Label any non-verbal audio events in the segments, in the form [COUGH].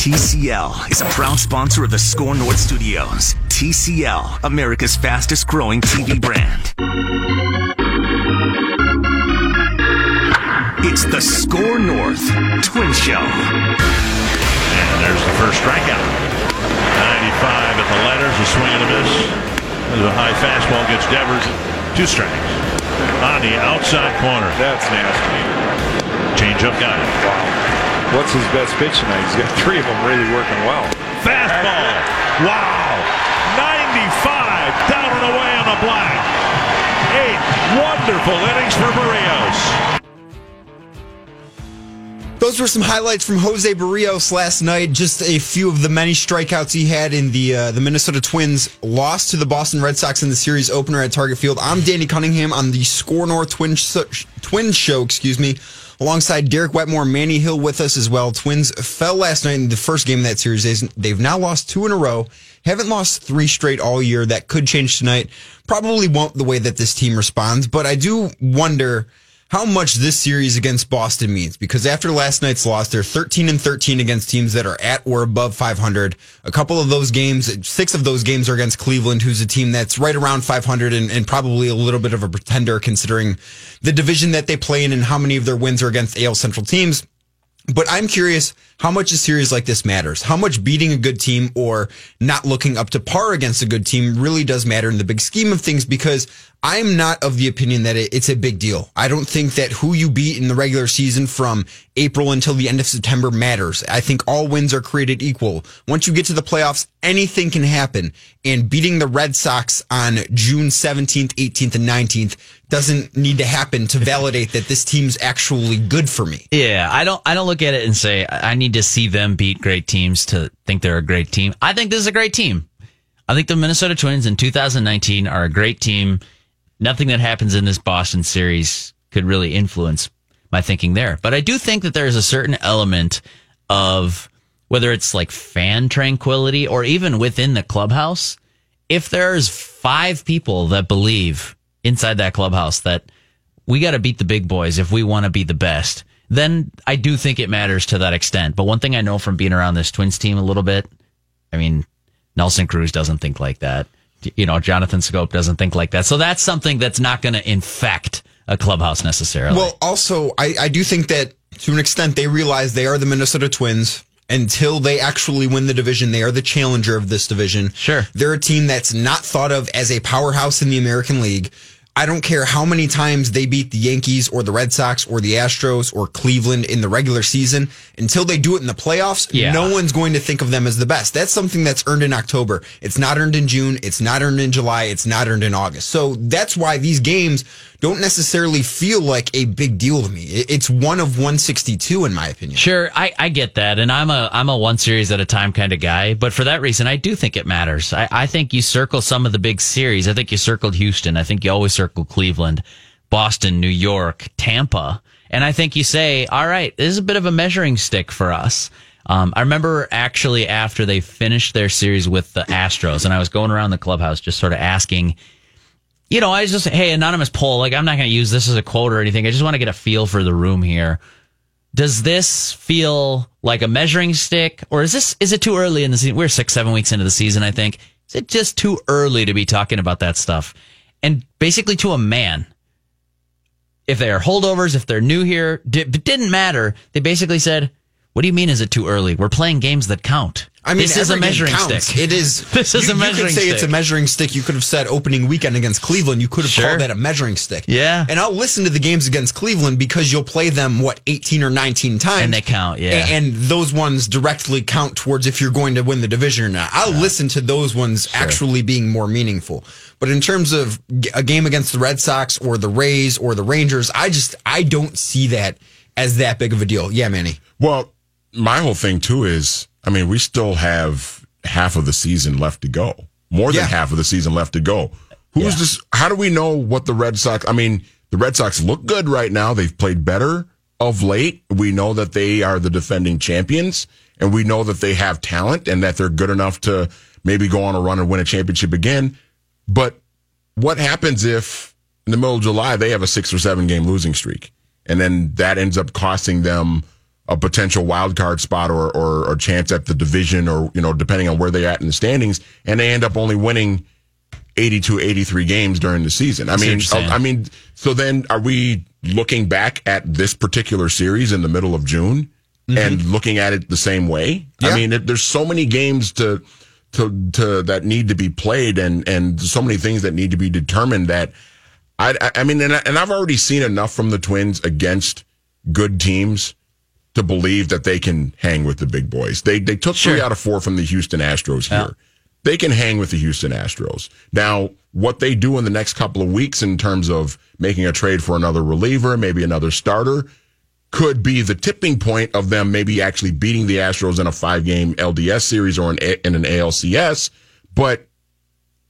TCL is a proud sponsor of the Score North Studios. TCL, America's fastest growing TV brand. It's the Score North Twin Show. And there's the first strikeout. 95 at the letters, a swing and a miss. There's a high fastball gets Devers two strikes on the outside corner. That's nasty. Changeup got it. Wow. What's his best pitch tonight? He's got three of them really working well. Fastball. Wow. 95 down and away on the black. Eight wonderful innings for Berrios. Those were some highlights from Jose Berrios last night. Just a few of the many strikeouts he had in the uh, the Minnesota Twins loss to the Boston Red Sox in the series opener at Target Field. I'm Danny Cunningham on the Score North Twin Twin Show. Excuse me. Alongside Derek Wetmore, Manny Hill with us as well. Twins fell last night in the first game of that series. They've now lost two in a row. Haven't lost three straight all year. That could change tonight. Probably won't the way that this team responds, but I do wonder how much this series against Boston means because after last night's loss, they're 13 and 13 against teams that are at or above 500. A couple of those games, six of those games are against Cleveland, who's a team that's right around 500 and, and probably a little bit of a pretender considering the division that they play in and how many of their wins are against AL Central teams. But I'm curious how much a series like this matters. How much beating a good team or not looking up to par against a good team really does matter in the big scheme of things because I'm not of the opinion that it's a big deal. I don't think that who you beat in the regular season from April until the end of September matters. I think all wins are created equal. Once you get to the playoffs, anything can happen. And beating the Red Sox on June 17th, 18th, and 19th doesn't need to happen to validate that this team's actually good for me. Yeah, I don't I don't look at it and say I need to see them beat great teams to think they're a great team. I think this is a great team. I think the Minnesota Twins in 2019 are a great team. Nothing that happens in this Boston series could really influence my thinking there. But I do think that there's a certain element of whether it's like fan tranquility or even within the clubhouse. If there's five people that believe inside that clubhouse that we got to beat the big boys if we want to be the best, then I do think it matters to that extent. But one thing I know from being around this Twins team a little bit, I mean, Nelson Cruz doesn't think like that. You know, Jonathan Schoop doesn't think like that. So that's something that's not going to infect a clubhouse necessarily. Well, also, I, I do think that to an extent they realize they are the Minnesota Twins until they actually win the division. They are the challenger of this division. Sure. They're a team that's not thought of as a powerhouse in the American League. I don't care how many times they beat the Yankees or the Red Sox or the Astros or Cleveland in the regular season. Until they do it in the playoffs, Yeah. no one's going to think of them as the best. That's something that's earned in October. It's not earned in June. It's not earned in July. It's not earned in August. So that's why these games don't necessarily feel like a big deal to me. It's one of 162 in my opinion. Sure, I, I get that, and I'm a I'm a one series at a time kind of guy. But for that reason, I do think it matters. I, I think you circle some of the big series. I think you circled Houston. I think you always circle Cleveland, Boston, New York, Tampa, and I think you say, all right, this is a bit of a measuring stick for us. Um, I remember actually after they finished their series with the Astros, and I was going around the clubhouse just sort of asking you know, I was just, hey, anonymous poll. Like, I'm not going to use this as a quote or anything. I just want to get a feel for the room here. Does this feel like a measuring stick, or is this is it too early in the season? We're six, seven weeks into the season, I think. Is it just too early to be talking about that stuff? And basically, to a man, if they are holdovers, if they're new here, it didn't matter. They basically said, "What do you mean? Is it too early? We're playing games that count. I mean, this is a measuring stick. It is. [LAUGHS] This is you, a measuring stick. You could say it's a measuring stick. You could have said opening weekend against Cleveland. You could have Sure. called that a measuring stick. Yeah. And I'll listen to the games against Cleveland because you'll play them what 18 or 19 times, And they count, yeah. A- And, those ones directly count towards if you're going to win the division or not. I'll listen to those ones actually being more meaningful. But in terms of a game against the Red Sox or the Rays or the Rangers, I just I don't see that as that big of a deal. Yeah, Manny. Well, my whole thing too is, I mean, we still have half of the season left to go. More than Yeah. half of the season left to go. Who's this? How do we know what the Red Sox? I mean, the Red Sox look good right now. They've played better of late. We know that they are the defending champions, and we know that they have talent and that they're good enough to maybe go on a run and win a championship again. But what happens if in the middle of July they have a six or seven game losing streak, and then that ends up costing them a potential wild card spot or, or or chance at the division or you know depending on where they're at in the standings, and they end up only winning 82, 83 games during the season. I mean, what you're saying. I mean, so then are we looking back at this particular series in the middle of June mm-hmm. and looking at it the same way? Yeah. I mean, it, there's so many games to to to that need to be played and and so many things that need to be determined that I I- I mean and, I, and I've already seen enough from the Twins against good teams to believe that they can hang with the big boys. They they took three out of four from the Houston Astros here. They can hang with the Houston Astros. Now, what they do in the next couple of weeks in terms of making a trade for another reliever, maybe another starter, could be the tipping point of them maybe actually beating the Astros in a five game LDS series or in, A- in an ALCS. But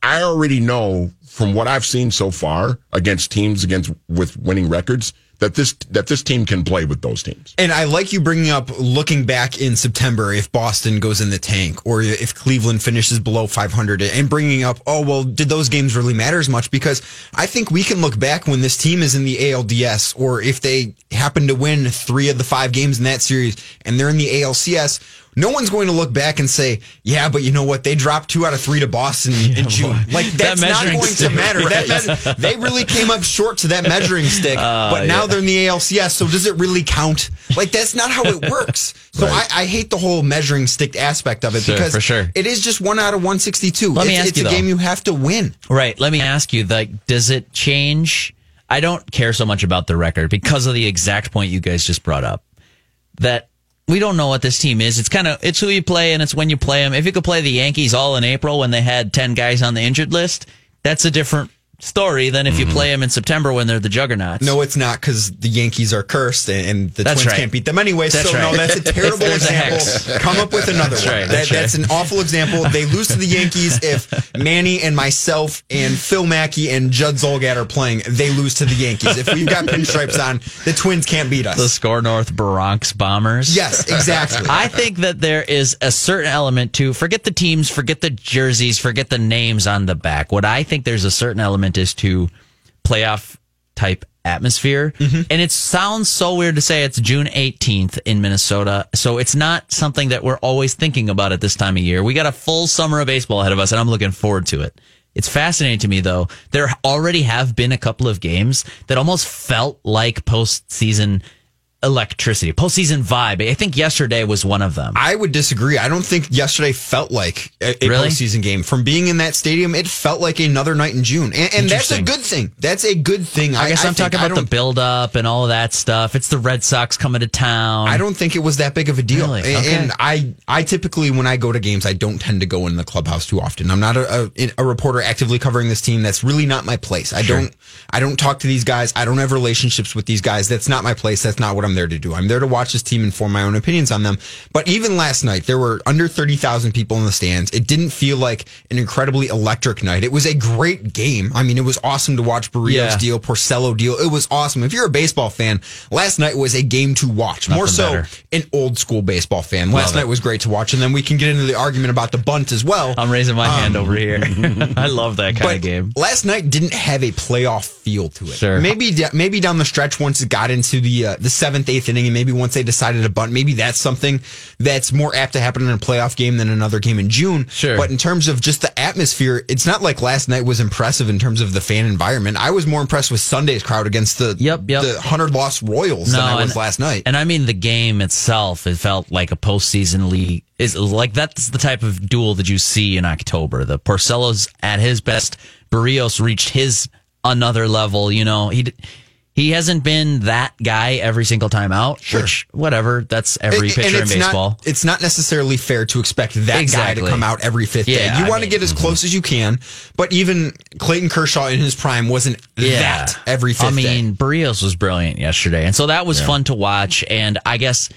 I already know from what I've seen so far against teams against with winning records that this that this team can play with those teams. And I like you bringing up looking back in September if Boston goes in the tank or if Cleveland finishes below 500 and bringing up, oh, well, did those games really matter as much? Because I think we can look back when this team is in the ALDS or if they happen to win three of the five games in that series and they're in the ALCS. No one's going to look back and say, "Yeah, but you know what? They dropped two out of three to Boston in [LAUGHS] June." Like That that's not measuring going to stick. matter. That [LAUGHS] they really came up short to that measuring [LAUGHS] stick, ah, but now they're in the ALCS. So does it really count? Like that's not how it works. So I, I hate the whole measuring stick aspect of it Sure, because for sure. it is just one out of one sixty two. Let me it's ask it's you, a though. game you have to win. Right. Let me ask you, like, does it change? I don't care so much about the record because of the exact point you guys just brought up. That we don't know what this team is. It's kind of it's who you play and it's when you play them. If you could play the Yankees all in April when they had ten guys on the injured list, that's a different story than if you mm-hmm. play them in September when they're the juggernauts. No, it's not because the Yankees are cursed and, and the That's Twins right. can't beat them anyway. That's so no, that's a [LAUGHS] terrible There's a example. Come up with another That's one. right, That- that's that's an awful example. They lose to the Yankees if Manny and myself and Phil Mackey and Judd Zulgad are playing. They lose to the Yankees. If we've got pinstripes on, the Twins can't beat us. the Score North Bronx Bombers. yes, exactly. [LAUGHS] I think that there is a certain element to forget the teams, forget the jerseys, forget the names on the back. What I think there's a certain element is to playoff type atmosphere. Mm-hmm. And it sounds so weird to say it's June 18th in Minnesota. So it's not something that we're always thinking about at this time of year. We got a full summer of baseball ahead of us and I'm looking forward to it. It's fascinating to me though. There already have been a couple of games that almost felt like postseason electricity, postseason vibe. I think yesterday was one of them. I would disagree. I don't think yesterday felt like a, a Really? postseason game. From being in that stadium, it felt like another night in June, and, and that's a good thing. That's a good thing. I guess I, am talking about the don't- build up and all of that stuff. It's the Red Sox coming to town. I don't think it was that big of a deal. Really? And, Okay. and I, I typically when I go to games, I don't tend to go in the clubhouse too often. I'm not a, a, a reporter actively covering this team. That's really not my place. I don't, I don't talk to these guys. I don't have relationships with these guys. That's not my place. That's not what I'm there to do. I'm there to watch this team and form my own opinions on them. But even last night, there were under 30,000 people in the stands. It didn't feel like an incredibly electric night. It was a great game. I mean, it was awesome to watch Berrios Yeah. deal, Porcello deal. It was awesome. If you're a baseball fan, last night was a game to watch. More so better. an old school baseball fan. Last Love night it. was great to watch, and then we can get into the argument about the bunt as well. I'm raising my hand over here. [LAUGHS] I love that kind Um, of game. last night didn't have a playoff feel to it. Sure. Maybe maybe down the stretch once it got into the uh, the seventh eighth inning, and maybe once they decided to bunt, maybe that's something that's more apt to happen in a playoff game than another game in June. Sure. But in terms of just the atmosphere, it's not like last night was impressive in terms of the fan environment. I was more impressed with Sunday's crowd against the Yep, yep. the hundred lost Royals than I was and, last night. And I mean the game itself, it felt like a postseason league. Is like that's the type of duel that you see in October. The Porcello's at his best. Berrios reached his another level. You know he. He hasn't been that guy every single time out. Sure. Which, whatever. That's every And- pitcher in baseball. Not, it's not necessarily fair to expect that guy to come out every fifth Yeah, day. You want to get as close as you can, but even Clayton Kershaw in his prime wasn't that every fifth I mean, day. Berrios was brilliant yesterday, and so that was fun to watch. And I guess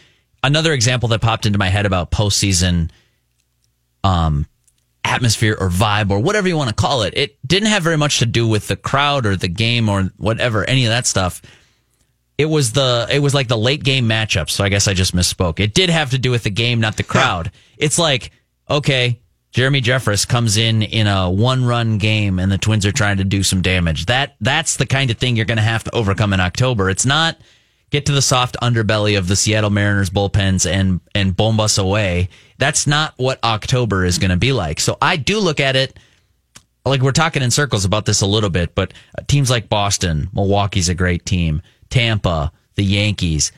another example that popped into my head about postseason um, atmosphere or vibe or whatever you want to call it, it didn't have very much to do with the crowd or the game or whatever, any of that stuff. It was the it was like the late game matchup. So I guess I just misspoke. It did have to do with the game, not the crowd. It's like okay, Jeremy Jeffress comes in in a one run game, and the Twins are trying to do some damage. That that's the kind of thing you're going to have to overcome in October. It's not get to the soft underbelly of the Seattle Mariners bullpens and and bomb us away. That's not what October is going to be like. So I do look at it like we're talking in circles about this a little bit, but uh, teams like Boston, Milwaukee's a great team, Tampa, the Yankees,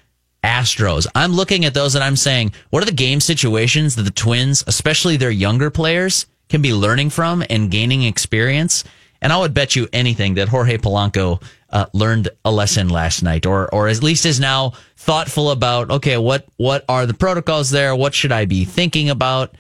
Astros. I'm looking at those and I'm saying, what are the game situations that the Twins, especially their younger players, can be learning from and gaining experience? And I would bet you anything that Jorge Polanco uh, learned a lesson last night, or or at least is now thoughtful about. Okay, what what are the protocols there? What should I be thinking about?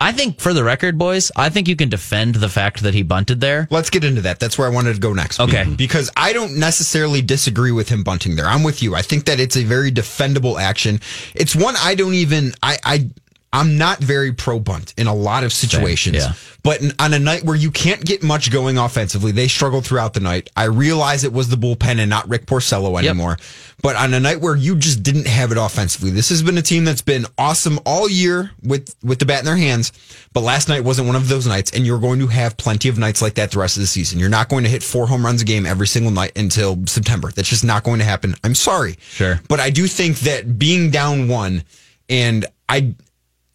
I think, for the record, boys, I think you can defend the fact that he bunted there. Let's get into that. That's where I wanted to go next. Okay. Because I don't necessarily disagree with him bunting there. I'm with you. I think that it's a very defendable action. It's one I don't even, I, I, I'm not very pro bunt in a lot of situations. yeah. But on a night where you can't get much going offensively, they struggled throughout the night. I realize it was the bullpen and not Rick Porcello anymore. But on a night where you just didn't have it offensively, this has been a team that's been awesome all year with with the bat in their hands. But last night wasn't one of those nights, and you're going to have plenty of nights like that the rest of the season. You're not going to hit four home runs a game every single night until September. That's just not going to happen. I'm sorry. Sure. But I do think that being down one, and I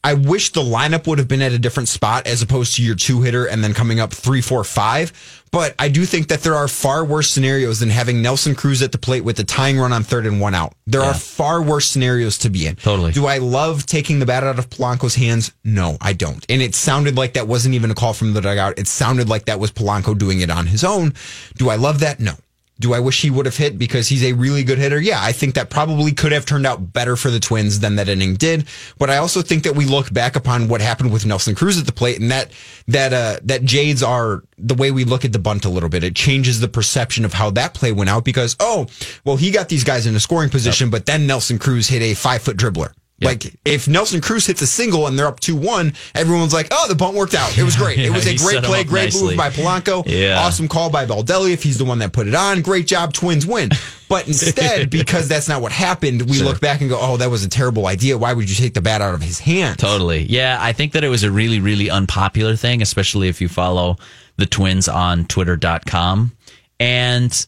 I wish the lineup would have been at a different spot as opposed to your two hitter and then coming up three, four, five. But I do think that there are far worse scenarios than having Nelson Cruz at the plate with the tying run on third and one out. There Yeah. are far worse scenarios to be in. Totally. Do I love taking the bat out of Polanco's hands? No, I don't. And it sounded like that wasn't even a call from the dugout. It sounded like that was Polanco doing it on his own. Do I love that? No. Do I wish he would have hit because he's a really good hitter? Yeah, I think that probably could have turned out better for the Twins than that inning did. But I also think that we look back upon what happened with Nelson Cruz at the plate, and that that uh, that jades our the way we look at the bunt a little bit. It changes the perception of how that play went out because oh, well, he got these guys in a scoring position, but then Nelson Cruz hit a five foot dribbler. Like if Nelson Cruz hits a single and they're up two one, everyone's like, "Oh, the bunt worked out. It was [LAUGHS] great. It was a great play, great nicely. move by Polanco. Yeah. Awesome call by Baldelli if he's the one that put it on. Great job, Twins win. But [LAUGHS] instead, because that's not what happened, we look back and go, "Oh, that was a terrible idea. Why would you take the bat out of his hand?" Totally. Yeah, I think that it was a really, really unpopular thing, especially if you follow the twins on twitter.com. And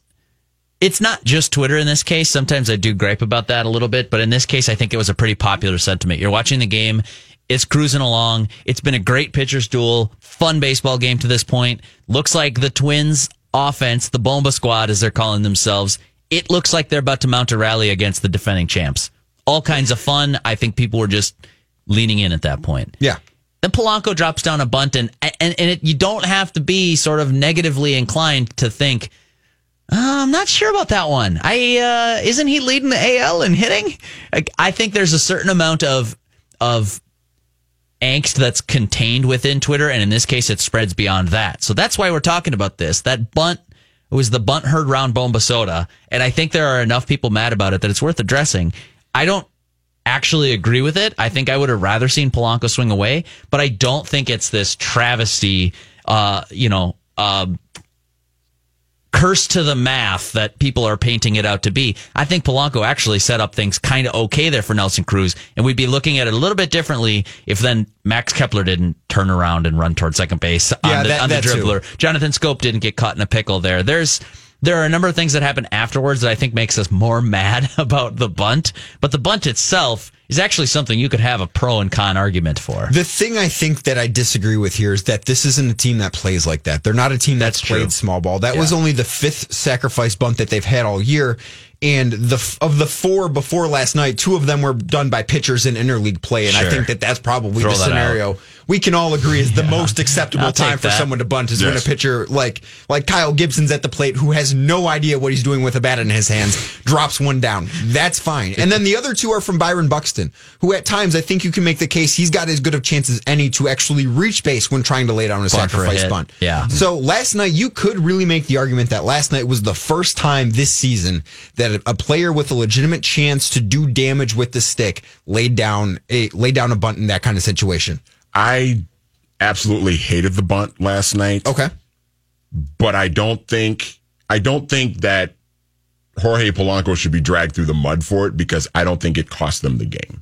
it's not just Twitter in this case. Sometimes I do gripe about that a little bit, but in this case, I think it was a pretty popular sentiment. You're watching the game. It's cruising along. It's been a great pitcher's duel, fun baseball game to this point. Looks like the Twins offense, the Bomba squad, as they're calling themselves, it looks like they're about to mount a rally against the defending champs. All kinds of fun. I think people were just leaning in at that point. Yeah. Then Polanco drops down a bunt, and and, and it, you don't have to be sort of negatively inclined to think, "Uh, I'm not sure about that one. I uh, isn't he leading the AL in hitting? Like, I think there's a certain amount of of angst that's contained within Twitter, and in this case, it spreads beyond that. So that's why we're talking about this. That bunt was the bunt heard round Bombasota, and I think there are enough people mad about it that it's worth addressing. I don't actually agree with it. I think I would have rather seen Polanco swing away, but I don't think it's this travesty, uh, you know, um, curse to the math that people are painting it out to be. I think Polanco actually set up things kind of okay there for Nelson Cruz, and we'd be looking at it a little bit differently if then Max Kepler didn't turn around and run towards second base on Yeah, the, that- on the that too. dribbler. Jonathan Schoop didn't get caught in a pickle there. There's there are a number of things that happen afterwards that I think makes us more mad [LAUGHS] about the bunt, but the bunt itself is actually something you could have a pro and con argument for. The thing I think that I disagree with here is that this isn't a team that plays like that. They're not a team that's, That's true. played small ball. That was only the fifth sacrifice bunt that they've had all year. And the of the four before last night, two of them were done by pitchers in interleague play, and I think that that's probably Throw the scenario we can all agree is the most acceptable I'll time for someone to bunt is when a pitcher like like Kyle Gibson's at the plate who has no idea what he's doing with a bat in his hands drops one down. That's fine. And then the other two are from Byron Buxton, who at times I think you can make the case he's got as good of chance as any to actually reach base when trying to lay down a Bunt for a sacrifice bunt. Yeah. So last night you could really make the argument that last night was the first time this season that a player with a legitimate chance to do damage with the stick laid down a laid down a bunt in that kind of situation. I absolutely hated the bunt last night. Okay. but I don't think I don't think that Jorge Polanco should be dragged through the mud for it because I don't think it cost them the game.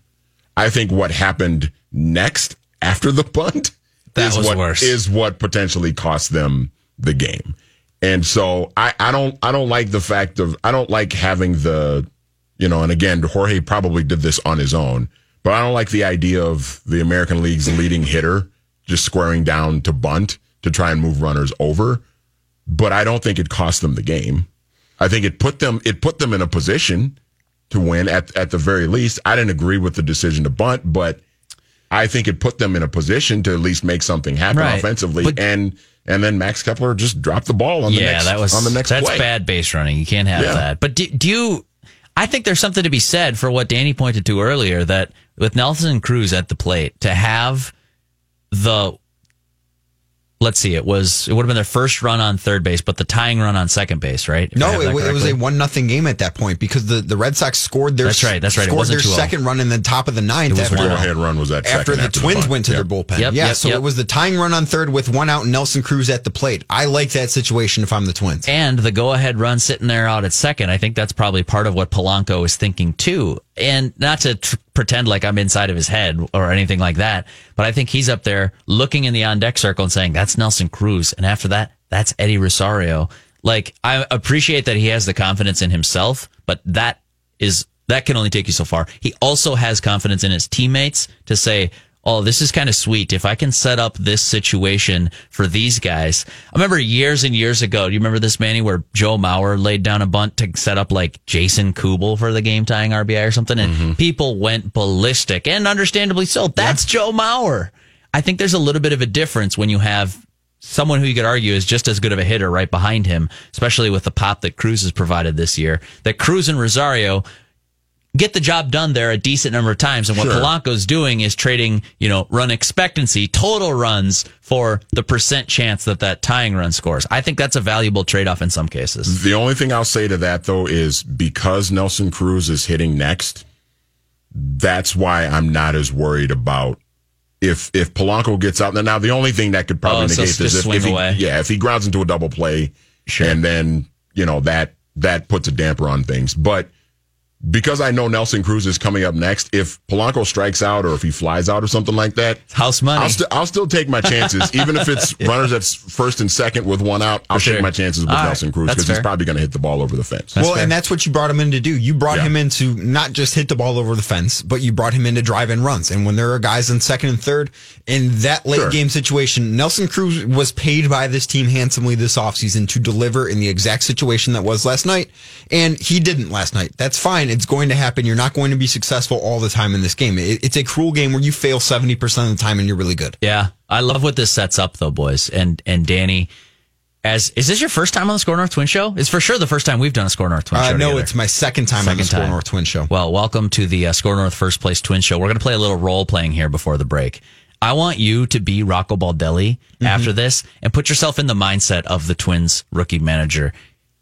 I think what happened next after the bunt That is was what worse. is what potentially cost them the game. And so I, I don't I don't like the fact of I don't like having the You know, and again, Jorge probably did this on his own, but I don't like the idea of the American League's leading hitter just squaring down to bunt to try and move runners over. But I don't think it cost them the game. I think it put them it put them in a position to win at at the very least. I didn't agree with the decision to bunt, but I think it put them in a position to at least make something happen Right. offensively. But- and and then Max Kepler just dropped the ball on the yeah, next that was on the next that's play. bad base running. You can't have Yeah. that. But do, do you? I think there's something to be said for what Danny pointed to earlier that with Nelson Cruz at the plate to have the let's see, it was it would have been their first run on third base, but the tying run on second base, right? If No, it, it was a one nothing game at that point because the, the Red Sox scored their That's right, that's right. It scored wasn't their 2-0. second run in the top of the ninth was after, The 1-0. go-ahead run was that after second the Twins bunt. went to Yep. their bullpen. Yep, yeah, yep, so yep. it was the tying run on third with one out and Nelson Cruz at the plate. I like that situation if I'm the Twins. and the go ahead run sitting there out at second. I think that's probably part of what Polanco is thinking too. And not to tr- pretend like I'm inside of his head or anything like that, but I think he's up there looking in the on deck circle and saying, that's Nelson Cruz. And after that, that's Eddie Rosario. Like, I appreciate that he has the confidence in himself, but that is, that can only take you so far. He also has confidence in his teammates to say, oh, this is kind of sweet. If I can set up this situation for these guys. I remember years and years ago, do you remember this, Manny, where Joe Mauer laid down a bunt to set up like Jason Kubel for the game tying RBI or something? And mm-hmm. people went ballistic and understandably so. That's Joe Mauer. I think there's a little bit of a difference when you have someone who you could argue is just as good of a hitter right behind him, especially with the pop that Cruz has provided this year. That Cruz and Rosario get the job done there a decent number of times. And what Sure. Polanco's doing is trading, you know, run expectancy, total runs for the percent chance that that tying run scores. I think that's a valuable trade off in some cases. The only thing I'll say to that though is because Nelson Cruz is hitting next, that's why I'm not as worried about if if Polanco gets out. Now the only thing that could probably Oh, negate just this if, if he, yeah, if he grounds into a double play and then, you know, that that puts a damper on things. But because I know Nelson Cruz is coming up next, if Polanco strikes out or if he flies out or something like that, House money. I'll, st- I'll still take my chances, [LAUGHS] even if it's runners at first and second with one out. I'll sure. take my chances with All right. Nelson Cruz because he's probably going to hit the ball over the fence. well, fair. and that's what you brought him in to do. You brought Yeah. him in to not just hit the ball over the fence, but you brought him in to drive in runs. And when there are guys in second and third, in that late Sure. game situation, Nelson Cruz was paid by this team handsomely this offseason to deliver in the exact situation that was last night. And he didn't last night. That's fine. It's going to happen. You're not going to be successful all the time in this game. It, it's a cruel game where you fail 70% of the time and you're really good. yeah. I love what this sets up though, boys. And, and Danny, as, is this your first time on the Score North Twin Show? It's for sure the first time we've done a Score North Twin Uh, Show. no, together. it's my second time on the Second Score time. North Twin Show. Well, welcome to the uh, Score North First Place Twin Show. We're going to play a little role playing here before the break. I want you to be Rocco Baldelli after this and put yourself in the mindset of the Twins rookie manager.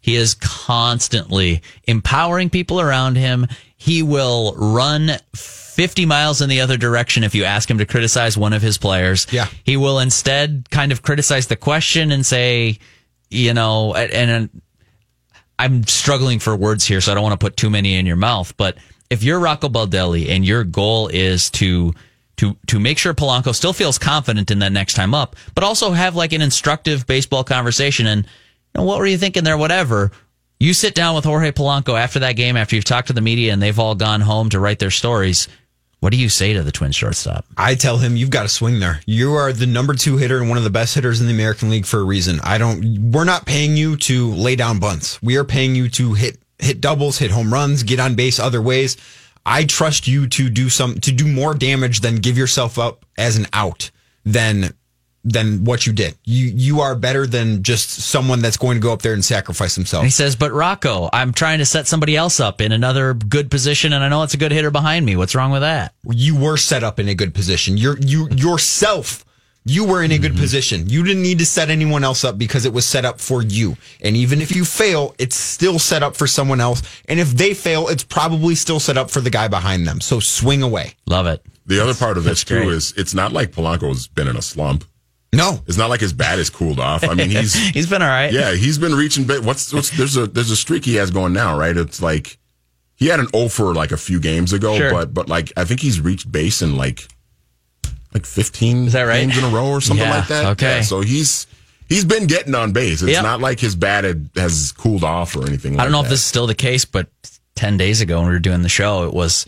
He is constantly empowering people around him. He will run 50 miles in the other direction if you ask him to criticize one of his players. Yeah. He will instead kind of criticize the question and say, you know, and, and I'm struggling for words here, so I don't want to put too many in your mouth. But if you're Rocco Baldelli and your goal is to to to make sure Polanco still feels confident in that next time up, but also have like an instructive baseball conversation and know, what were you thinking there, whatever. You sit down with Jorge Polanco after that game, after you've talked to the media and they've all gone home to write their stories. What do you say to the twin shortstop? I tell him you've got to swing there. You are the number two hitter and one of the best hitters in the American League for a reason. I don't. We're not paying you to lay down bunts. We are paying you to hit hit doubles, hit home runs, get on base other ways. I trust you to do some to do more damage than give yourself up as an out than than what you did. You you are better than just someone that's going to go up there and sacrifice himself. And he says, "But Rocco, I'm trying to set somebody else up in another good position, and I know it's a good hitter behind me. What's wrong with that?" you were set up in a good position. You're you yourself. You were in a good mm-hmm. position. You didn't need to set anyone else up because it was set up for you. And even if you fail, it's still set up for someone else. And if they fail, it's probably still set up for the guy behind them. So swing away. Love it. The other part of this too great. is it's not like Polanco's been in a slump. No. It's not like his bat is cooled off. I mean, he's [LAUGHS] He's been all right. yeah, he's been reaching. ba- What's what's there's a there's a streak he has going now, right? It's like he had an O for like a few games ago, Sure. but but like I think he's reached base in like like 15 Is that right? games in a row or something Yeah, like that. okay. Yeah, so he's he's been getting on base. It's Yep. not like his bat had, has cooled off or anything. I don't know like if this is still the case, but 10 days ago when we were doing the show. It was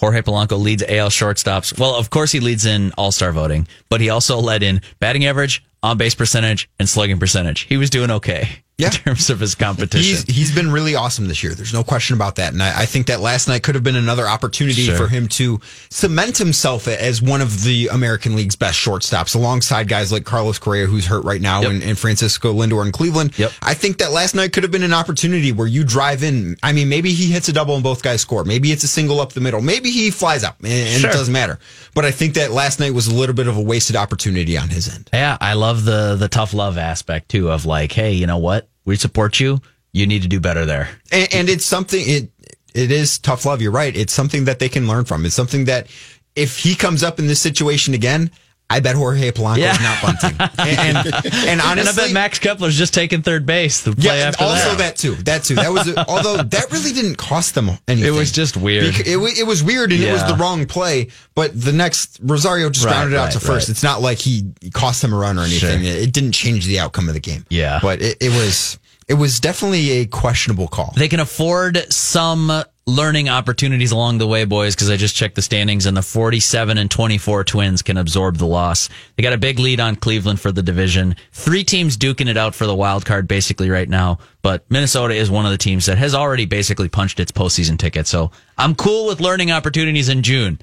Jorge Polanco leads AL shortstops. Well, of course, he leads in all star voting, but he also led in batting average, on base percentage, and slugging percentage. He was doing okay Yeah. in terms of his competition. He's he's been really awesome this year. There's no question about that. And I, I think that last night could have been another opportunity Sure. for him to cement himself as one of the American League's best shortstops, alongside guys like Carlos Correa, who's hurt right now, Yep. and, and Francisco Lindor in Cleveland. Yep. I think that last night could have been an opportunity where you drive in. I mean, maybe he hits a double and both guys score. Maybe it's a single up the middle. Maybe he flies out, and, and Sure. it doesn't matter. But I think that last night was a little bit of a wasted opportunity on his end. Yeah, I love the the tough love aspect too of like, hey, you know what? We support you. You need to do better there. and, and it's something it it is tough love you're right it's something that they can learn from it's something that if he comes up in this situation again I bet Jorge Polanco Yeah. is not bunting. [LAUGHS] And, and, and And I honestly, bet Max Kepler's just taking third base the play yeah, after also that. that. too. That too. That was although that really didn't cost them anything. It was just weird. Bec- it, it was weird and it was the wrong play. But the next Rosario just Right, grounded out to first. right. It's not like he cost them a run or anything. Sure. It, it didn't change the outcome of the game. Yeah. but it, it was it was definitely a questionable call. They can afford some learning opportunities along the way, boys, because I just checked the standings and the 47 and 24 Twins can absorb the loss. They got a big lead on Cleveland for the division. Three teams duking it out for the wild card basically right now, but Minnesota is one of the teams that has already basically punched its postseason ticket. So I'm cool with learning opportunities in June.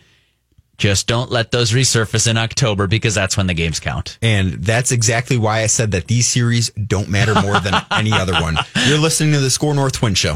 Just don't let those resurface in October because that's when the games count. And that's exactly why I said that these series don't matter more than [LAUGHS] any other one. You're listening to the Score North Twin Show.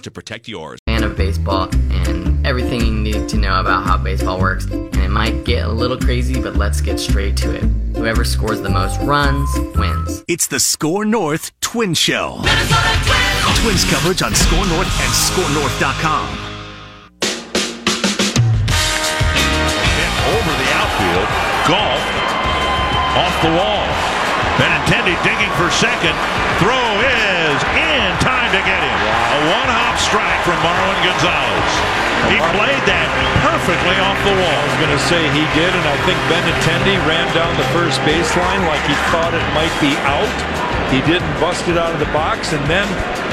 to protect yours. fan of baseball and everything you need to know about how baseball works. And it might get a little crazy, but let's get straight to it. Whoever scores the most runs wins. It's the Score North Twin Show. Twins coverage on Score North and ScoreNorth.com. Hit over the outfield. Golf off the wall. Benintendi digging for second. Throw is in time to get him. A one hop strike from Marwin Gonzalez. He played that perfectly off the wall. I was going to say he did, and I think Benintendi ran down the first baseline like he thought it might be out. He didn't bust it out of the box, and then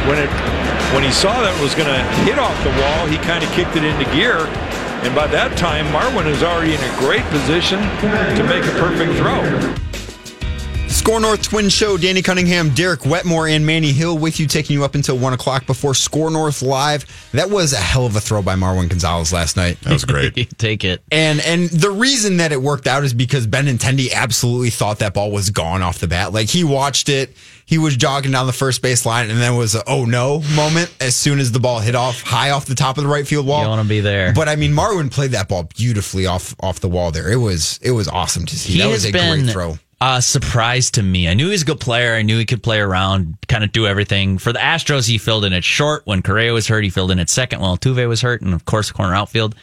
when it when he saw that it was going to hit off the wall, he kind of kicked it into gear. And by that time, Marwin is already in a great position to make a perfect throw. Score North Twin Show, Danny Cunningham, Derek Wetmore, and Manny Hill with you, taking you up until 1 o'clock before Score North Live. That was a hell of a throw by Marwin Gonzalez last night. That was great. [LAUGHS] Take it. And and the reason that it worked out is because Ben Benintendi absolutely thought that ball was gone off the bat. Like he watched it, he was jogging down the first base line, and then was a oh no moment as soon as the ball hit off high off the top of the right field wall. You want to be there. But I mean, Marwin played that ball beautifully off off the wall there. It was it was awesome to see. he that was a been great throw. A surprise to me. I knew he was a good player. I knew he could play around, kind of do everything. For the Astros, he filled in at short. When Correa was hurt, he filled in at second. While Tuve was hurt, and of course, corner outfield.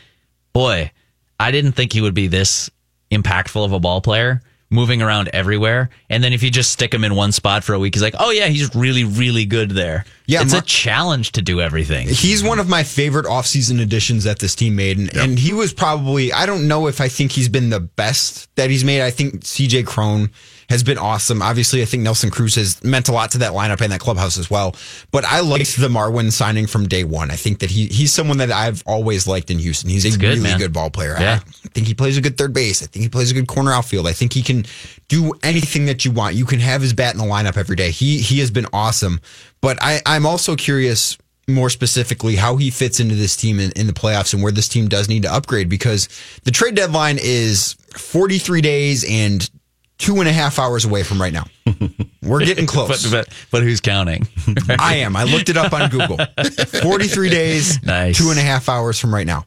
Boy, I didn't think he would be this impactful of a ball player, moving around everywhere. And then if you just stick him in one spot for a week, he's like, oh yeah, he's really, really good there. Yeah, it's Mar- a challenge to do everything. He's one of my favorite offseason additions that this team made. And, and he was probably, I don't know if I think he's been the best that he's made. I think CJ Cron has been awesome. Obviously, I think Nelson Cruz has meant a lot to that lineup and that clubhouse as well. But I liked the Marwin signing from day one. I think that he he's someone that I've always liked in Houston. He's a good, really man. good ball player. I- Yeah. I think he plays a good third base. I think he plays a good corner outfield. I think he can do anything that you want. You can have his bat in the lineup every day. He he has been awesome. But I, I'm also curious more specifically how he fits into this team in, in the playoffs and where this team does need to upgrade because the trade deadline is 43 days and two and a half hours away from right now. [LAUGHS] We're getting close. but, but who's counting? [LAUGHS] I am. I looked it up on Google. [LAUGHS] 43 days, Nice. two and a half hours from right now.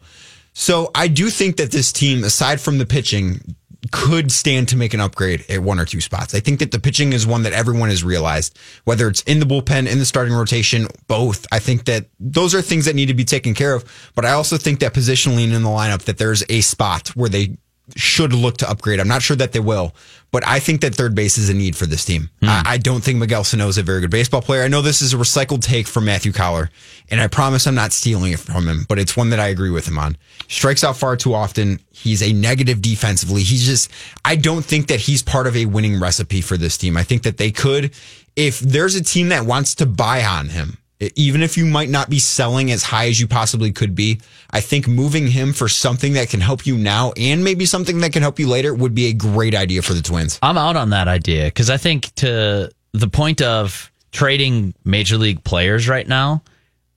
So I do think that this team, aside from the pitching, could stand to make an upgrade at one or two spots. I think that the pitching is one that everyone has realized, whether it's in the bullpen, in the starting rotation, both. I think that those are things that need to be taken care of. But I also think that positionally in the lineup, that there's a spot where they should look to upgrade. I'm not sure that they will, but I think that third base is a need for this team. Hmm. I, I don't think Miguel Sano is a very good baseball player. I know this is a recycled take from Matthew Coller, and I promise I'm not stealing it from him, but it's one that I agree with him on. Strikes out far too often. He's a negative defensively. He's just, I don't think that he's part of a winning recipe for this team. I think that they could, if there's a team that wants to buy on him, even if you might not be selling as high as you possibly could be, I think moving him for something that can help you now and maybe something that can help you later would be a great idea for the Twins. I'm out on that idea because I think to the point of trading major league players right now,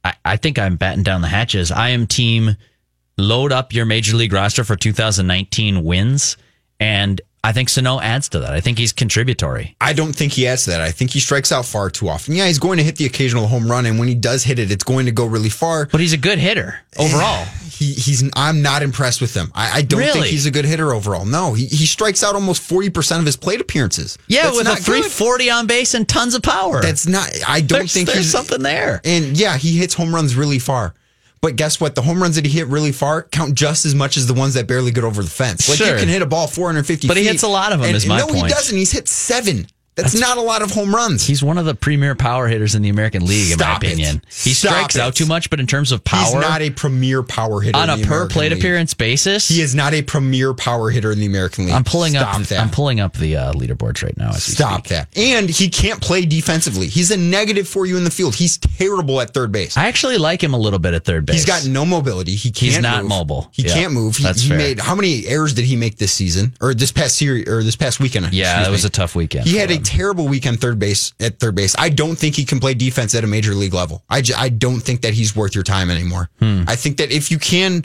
I, I think I'm batting down the hatches. I am team load up your major league roster for 2019 wins. And I think Sano adds to that. I think he's contributory. I don't think he adds to that. I think he strikes out far too often. Yeah, he's going to hit the occasional home run, and when he does hit it, it's going to go really far. But he's a good hitter overall. He, he's. I'm not impressed with him. I, I don't think he's a good hitter overall. No, he, he strikes out almost forty percent of his plate appearances. Yeah, That's with a good. 340 on base and tons of power. That's not. I don't There's- think there's he's something there. And yeah, he hits home runs really far. But guess what? The home runs that he hit really far count just as much as the ones that barely get over the fence. Like Sure. you can hit a ball 450 But he hits a lot of 'em, and- is my no, he doesn't. He's hit seven. That's, not a lot of home runs. He's one of the premier power hitters in the American League, in my Stop it. opinion. He Stop strikes it. out too much, but in terms of power, He's not a premier power hitter on a per American plate League. appearance basis, He is not a premier power hitter in the American League. I'm pulling Stop up. that. I'm pulling up the uh, leaderboards right now. Stop that. And he can't play defensively. He's a negative for you in the field. He's terrible at third base. I actually like him a little bit at third base. He's got no mobility. He can't. He's not move. mobile. He Yeah, can't move. He, that's he fair. made how many errors did he make this season or this past series or this past weekend? Yeah, it was me. a tough weekend. He had a. terrible weekend third base at third base. I don't think he can play defense at a major league level. I, j- I don't think that he's worth your time anymore. Hmm. I think that if you can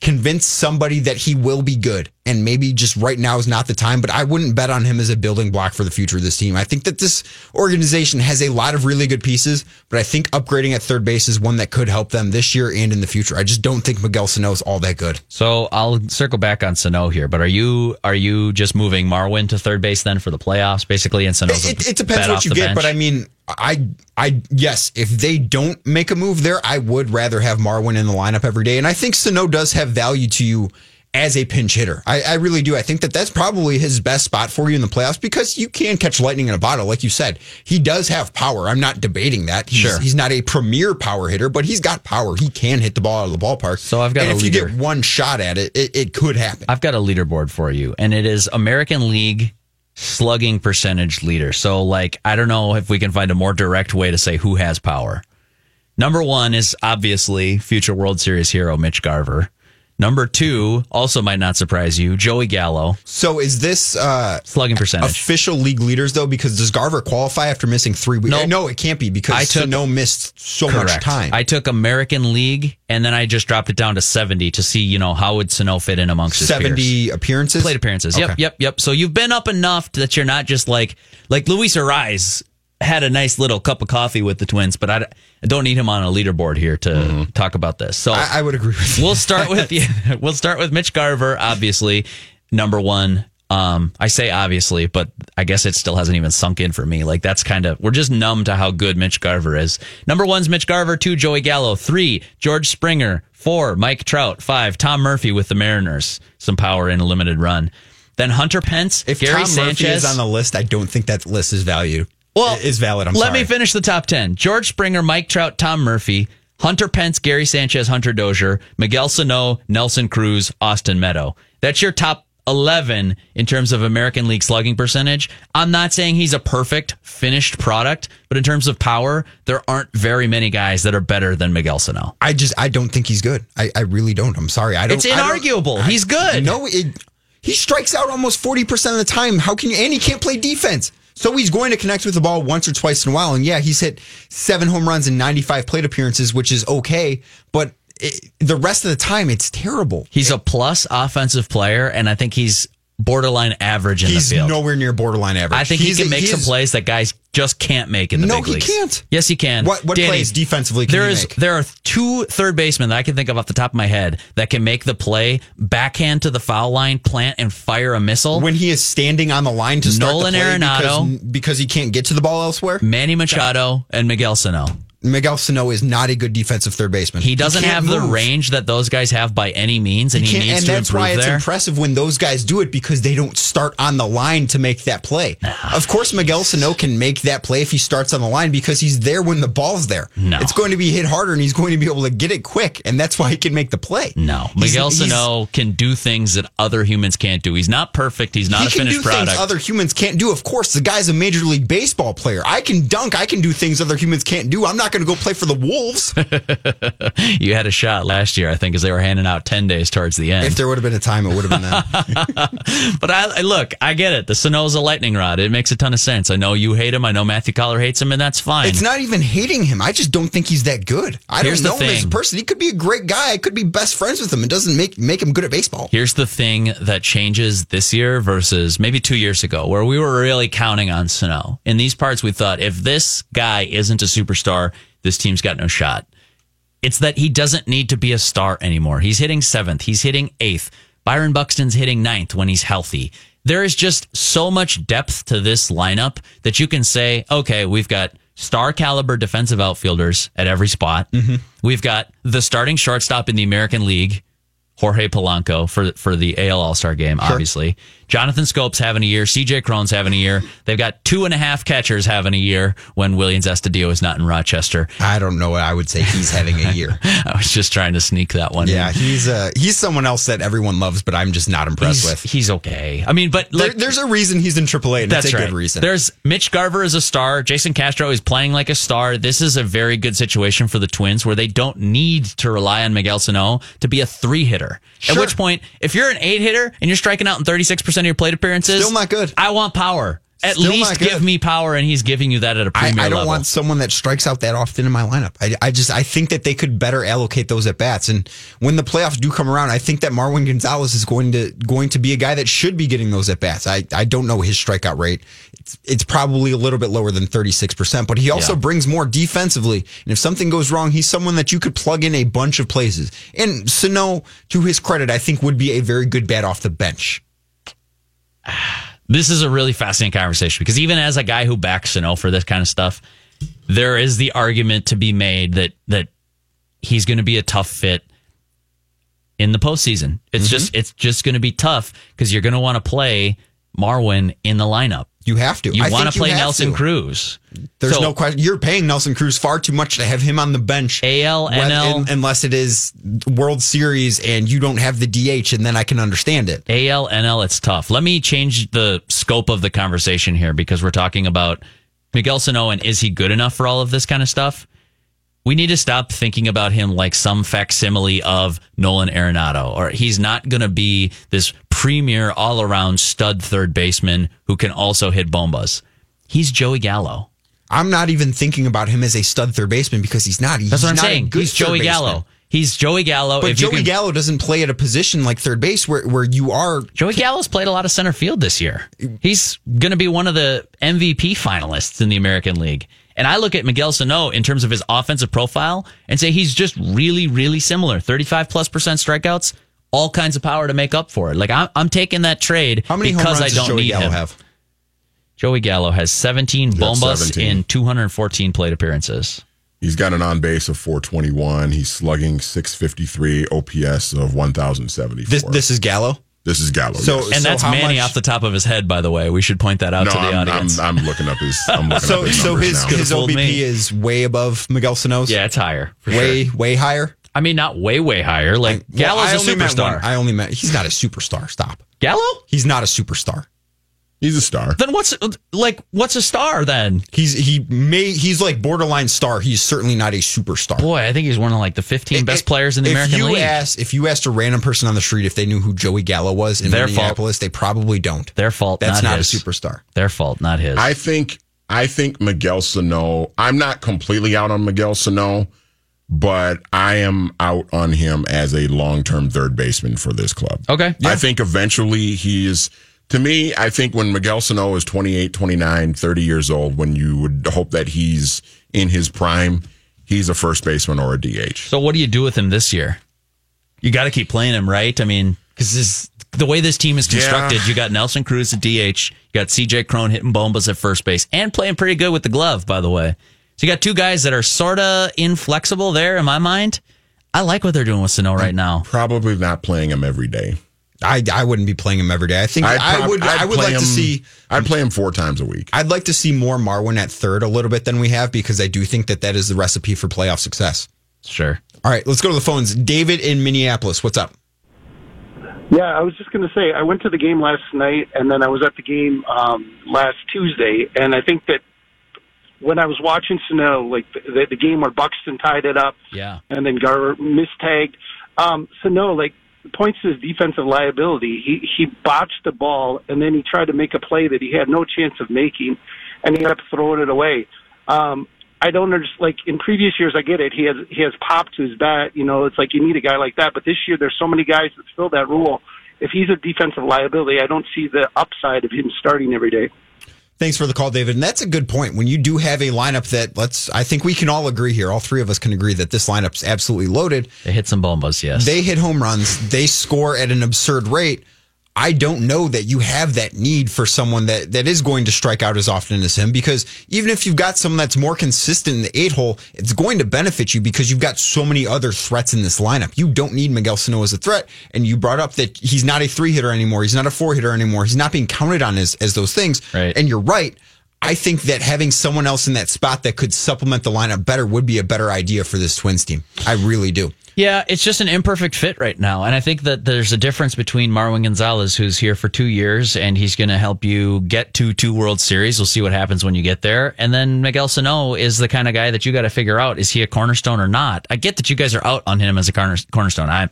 convince somebody that he will be good and maybe just right now is not the time, but I wouldn't bet on him as a building block for the future of this team. I think that this organization has a lot of really good pieces, but I think upgrading at third base is one that could help them this year and in the future. I just don't think Miguel Sano is all that good. So I'll circle back on Sano here, but are you are you just moving Marwin to third base then for the playoffs, basically? And Sano's a It, it depends what you get, bench? but I mean, I, I, yes, if they don't make a move there, I would rather have Marwin in the lineup every day. And I think Sano does have value to you as a pinch hitter. I, I really do. I think that that's probably his best spot for you in the playoffs because you can catch lightning in a bottle. Like you said, he does have power. I'm not debating that. He's, Sure. He's not a premier power hitter, but he's got power. He can hit the ball out of the ballpark. So I've got and a if you get one shot at it, it, it could happen. I've got a leaderboard for you, and it is American League slugging percentage leader. So, like, I don't know if we can find a more direct way to say who has power. Number one is obviously future World Series hero Mitch Garver. Number two also might not surprise you, Joey Gallo, So is this uh, slugging percentage. official league leaders though? Because does Garver qualify after missing three weeks? Nope. No, it can't be because I took- Sano missed so much time. I took American League, and then I just dropped it down to seventy to see, you know, how would Sano fit in amongst his peers. Seventy appearances, plate appearances. Yep, Okay. yep, yep. So you've been up enough that you're not just like like Luis Arraez had a nice little cup of coffee with the Twins, but I don't need him on a leaderboard here to talk about this. So I, I would agree with you. we'll start with yeah, [LAUGHS] we'll start with Mitch Garver, obviously number one. Um, I say obviously, but I guess it still hasn't even sunk in for me. Like that's kind of we're just numb to how good Mitch Garver is. Number one's Mitch Garver, two Joey Gallo, three George Springer, four Mike Trout, five Tom Murphy with the Mariners, some power in a limited run. Then Hunter Pence, If Gary Tom Sanchez Murphy is on the list, I don't think that list is valued. Well, is valid. I'm let sorry. me finish the top 10. George Springer, Mike Trout, Tom Murphy, Hunter Pence, Gary Sanchez, Hunter Dozier, Miguel Sano, Nelson Cruz, Austin Meadow. That's your top 11 in terms of American League slugging percentage. I'm not saying he's a perfect finished product, but in terms of power, there aren't very many guys that are better than Miguel Sano. I just I don't think he's good. I, I really don't. I'm sorry. I don't. It's don't- inarguable. I- He's good. No, it, he strikes out almost forty percent of the time. How can you? And he can't play defense. So he's going to connect with the ball once or twice in a while. And yeah, he's hit seven home runs and 95 plate appearances, which is okay. But it, the rest of the time, it's terrible. He's a plus offensive player, and I think he's borderline average in He's the field. nowhere near borderline average. I think He's he can make some plays that guys just can't make in the No, big he leagues. can't. Yes, he can. What what Danny, plays defensively can There he is make? there are two third basemen that I can think of off the top of my head that can make the play backhand to the foul line, plant and fire a missile. when he is standing on the line to start Nolan the play Arenado. because, because he can't get to the ball elsewhere. Manny Machado and Miguel Sano. Miguel Sano is not a good defensive third baseman. He doesn't can't have the range that those guys have by any means, and he, Can't- needs and to that's why it's impressive when those guys do it because they don't start on the line to make that play. Of course, Miguel Sano can make that play if he starts on the line because he's there when the ball's there. No. It's going to be hit harder and he's going to be able to get it quick, and that's why he can make the play. No, Miguel he's- Sano can do things that other humans can't do. He's not perfect. He's not he a can finished do product. things other humans can't do. Of course, the guy's a major league baseball player. I can dunk. I can do things other humans can't do. I'm not going to go play for the Wolves. [LAUGHS] you had a shot last year, I think, as they were handing out ten days towards the end. if there would have been a time, it would have been that. [LAUGHS] But I, I look, I get it. The Sano's a lightning rod. It makes a ton of sense. I know you hate him. I know Matthew Coller hates him, and that's fine. It's not even hating him. I just don't think he's that good. I Here's don't know him as a person. He could be a great guy. I could be best friends with him. It doesn't make make him good at baseball. Here's the thing that changes this year versus maybe two years ago, where we were really counting on Sano. In these parts, we thought if this guy isn't a superstar, this team's got no shot. It's that he doesn't need to be a star anymore. He's hitting seventh, he's hitting eighth. Byron Buxton's hitting ninth when he's healthy. There is just so much depth to this lineup that you can say, okay, we've got star caliber defensive outfielders at every spot. Mm-hmm. We've got the starting shortstop in the American League, Jorge Polanco for for the AL All Star game, obviously. Jonathan Schoop's having a year. CJ Cron's having a year. They've got two and a half catchers having a year when Willians Astudillo is not in Rochester. I don't know. I would say he's having a year. [LAUGHS] I was just trying to sneak that one. yeah, in. he's uh, he's someone else that everyone loves, but I'm just not impressed he's, with. he's okay. I mean, but There, there's a reason he's in AAA, and that's it's a right. good reason. There's Mitch Garver is a star. Jason Castro is playing like a star. This is a very good situation for the Twins where they don't need to rely on Miguel Sano to be a three hitter. At which point, if you're an eight hitter and you're striking out in 36% of your plate appearances, Still not good. I want power. At Still least give me power, and he's giving you that at a premier I don't level. want someone that strikes out that often in my lineup. I, I just I think that they could better allocate those at bats. And when the playoffs do come around, I think that Marwin Gonzalez is going to going to be a guy that should be getting those at bats. I, I don't know his strikeout rate. It's, it's probably a little bit lower than thirty six percent, but he also Yeah. brings more defensively. And if something goes wrong, he's someone that you could plug in a bunch of places. And Sano, to his credit, I think would be a very good bat off the bench. [SIGHS] this is a really fascinating conversation because even as a guy who backs Sano for this kind of stuff, there is the argument to be made that that he's going to be a tough fit in the postseason. It's Mm-hmm. just it's just going to be tough because you're going to want to play Marwin in the lineup. You have to. You want to play Nelson to. Cruz. There's So- no question. You're paying Nelson Cruz far too much to have him on the bench. AL, NL. un- unless it is World Series and you don't have the DH, and then I can understand it. AL, NL, it's tough. Let me change the scope of the conversation here because we're talking about Miguel Sano and is he good enough for all of this kind of stuff? We need to stop thinking about him like some facsimile of Nolan Arenado, or he's not going to be this premier all around stud third baseman who can also hit bombas. He's Joey Gallo. I'm not even thinking about him as a stud third baseman because he's not. He's That's what I'm saying. He's Joey baseman. Gallo. He's Joey Gallo. But if Joey can- Gallo doesn't play at a position like third base where, where you are. Joey Gallo's played a lot of center field this year. He's going to be one of the MVP finalists in the American League. And I look at Miguel Sano in terms of his offensive profile and say he's just really, really similar. 35 plus percent strikeouts, all kinds of power to make up for it. Like I'm, I'm taking that trade How many because I don't does Joey need Gallo him. have? Joey Gallo has 17 bombas 17. in 214 plate appearances. He's got an on base of 421. He's slugging 653, OPS of 1,074. This this is Gallo. This is Gallo. So- yes. And that's how Manny much- off the top of his head, by the way. We should point that out no, to the I'm, audience. I'm, I'm looking up his. I'm looking [LAUGHS] So up his so his now. his fooled OBP me. is way above Miguel Sano's. yeah, it's higher. For way sure. way higher. I mean, not way, way higher. Like Well, Gallo's I a superstar. I only meant he's not a superstar. Stop. Gallo? He's not a superstar. He's a star. Then what's like what's a star then? He's he may he's like borderline star. He's certainly not a superstar. Boy, I think he's one of like the 15 best players in the if American you League. Asked, if you asked a random person on the street if they knew who Joey Gallo was in Their fault. Minneapolis, they probably don't. Their fault, That's not not, his. a superstar. Their fault, not his. I think I think Miguel Sano. I'm not completely out on Miguel Sano, but I am out on him as a long term third baseman for this club. Okay. I think eventually he is To me, I think when Miguel Sano is 28, 29, 30 years old, when you would hope that he's in his prime, he's a first baseman or a DH. So what do you do with him this year? You got to keep playing him, right? I mean, because the way this team is constructed, Yeah. you got Nelson Cruz at DH, you got CJ Cron hitting bombas at first base, and playing pretty good with the glove, by the way. So you got two guys that are sort of inflexible there in my mind. I like what they're doing with Sano right now. Probably not playing him every day. I, I wouldn't be playing him every day. I think I'd I would I'd I would play like to see I'd play him four times a week. I'd like to see more Marwin at third a little bit than we have because I do think that that is the recipe for playoff success. Sure. All right, let's go to the phones. David in Minneapolis, what's up? Yeah, I was just going to say I went to the game last night, and then I was at the game um, last Tuesday, and I think that when I was watching Sano, like the, the game where Buxton tied it up, Yeah. and then Garver mistagged, um, Sano like points to his defensive liability. He he botched the ball, and then he tried to make a play that he had no chance of making, and he ended up throwing it away. Um, I don't understand. Like in previous years, I get it. He has he has pop to his bat. You know, it's like you need a guy like that. But this year, there's so many guys that fill that role. If he's a defensive liability, I don't see the upside of him starting every day. Thanks for the call, David. And that's a good point. When you do have a lineup that let's I think we can all agree here, all three of us can agree that this lineup's absolutely loaded. They hit some bombas, yes. They hit home runs, they score at an absurd rate. I don't know that you have that need for someone that, that is going to strike out as often as him because even if you've got someone that's more consistent in the eight hole, it's going to benefit you because you've got so many other threats in this lineup. You don't need Miguel Sano as a threat. And you brought up that he's not a three hitter anymore. He's not a four hitter anymore. He's not being counted on as, as those things. Right. And you're right. I think that having someone else in that spot that could supplement the lineup better would be a better idea for this Twins team. I really do. Yeah, it's just an imperfect fit right now. And I think that there's a difference between Marwin Gonzalez, who's here for two years and he's going to help you get to two World Series. We'll see what happens when you get there. And then Miguel Sano is the kind of guy that you got to figure out is he a cornerstone or not? I get that you guys are out on him as a corner, cornerstone. I'm,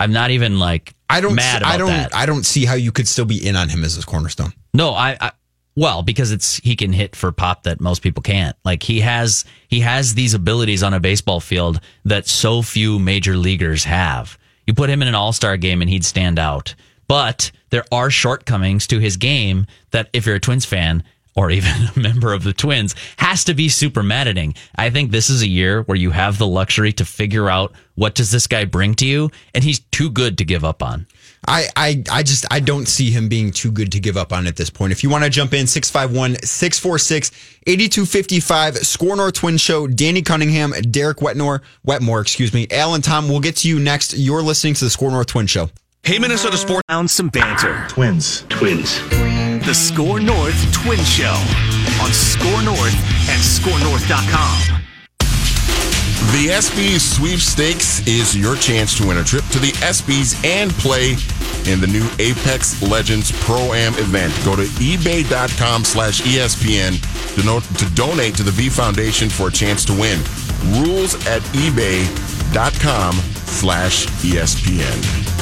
I'm not even like I don't. mad about I don't. that. I don't see how you could still be in on him as a cornerstone. No, I, I well because it's he can hit for pop that most people can't. Like he has he has these abilities on a baseball field that so few major leaguers have. You put him in an All Star game and he'd stand out. But there are shortcomings to his game that if you're a Twins fan or even [LAUGHS] a member of the Twins has to be super maddening. I think this is a year where you have the luxury to figure out what does this guy bring to you and he's too good to give up on. I, I, I just I don't see him being too good to give up on at this point. If you want to jump in, 651 646 8255, Score North Twin Show, Danny Cunningham, Derek Wetmore, Wetmore, excuse me, Alan Tom, we'll get to you next. You're listening to the Score North Twin Show. Hey, Minnesota Sports. Found some banter. Twins. Twins. The Score North Twin Show on Score North and ScoreNorth.com. The ESPYs sweepstakes is your chance to win a trip to the ESPYs and play in the new Apex Legends Pro Am event. Go to ebay.com slash ESPN to, no- to donate to the V Foundation for a chance to win. Rules at ebay.com slash ESPN.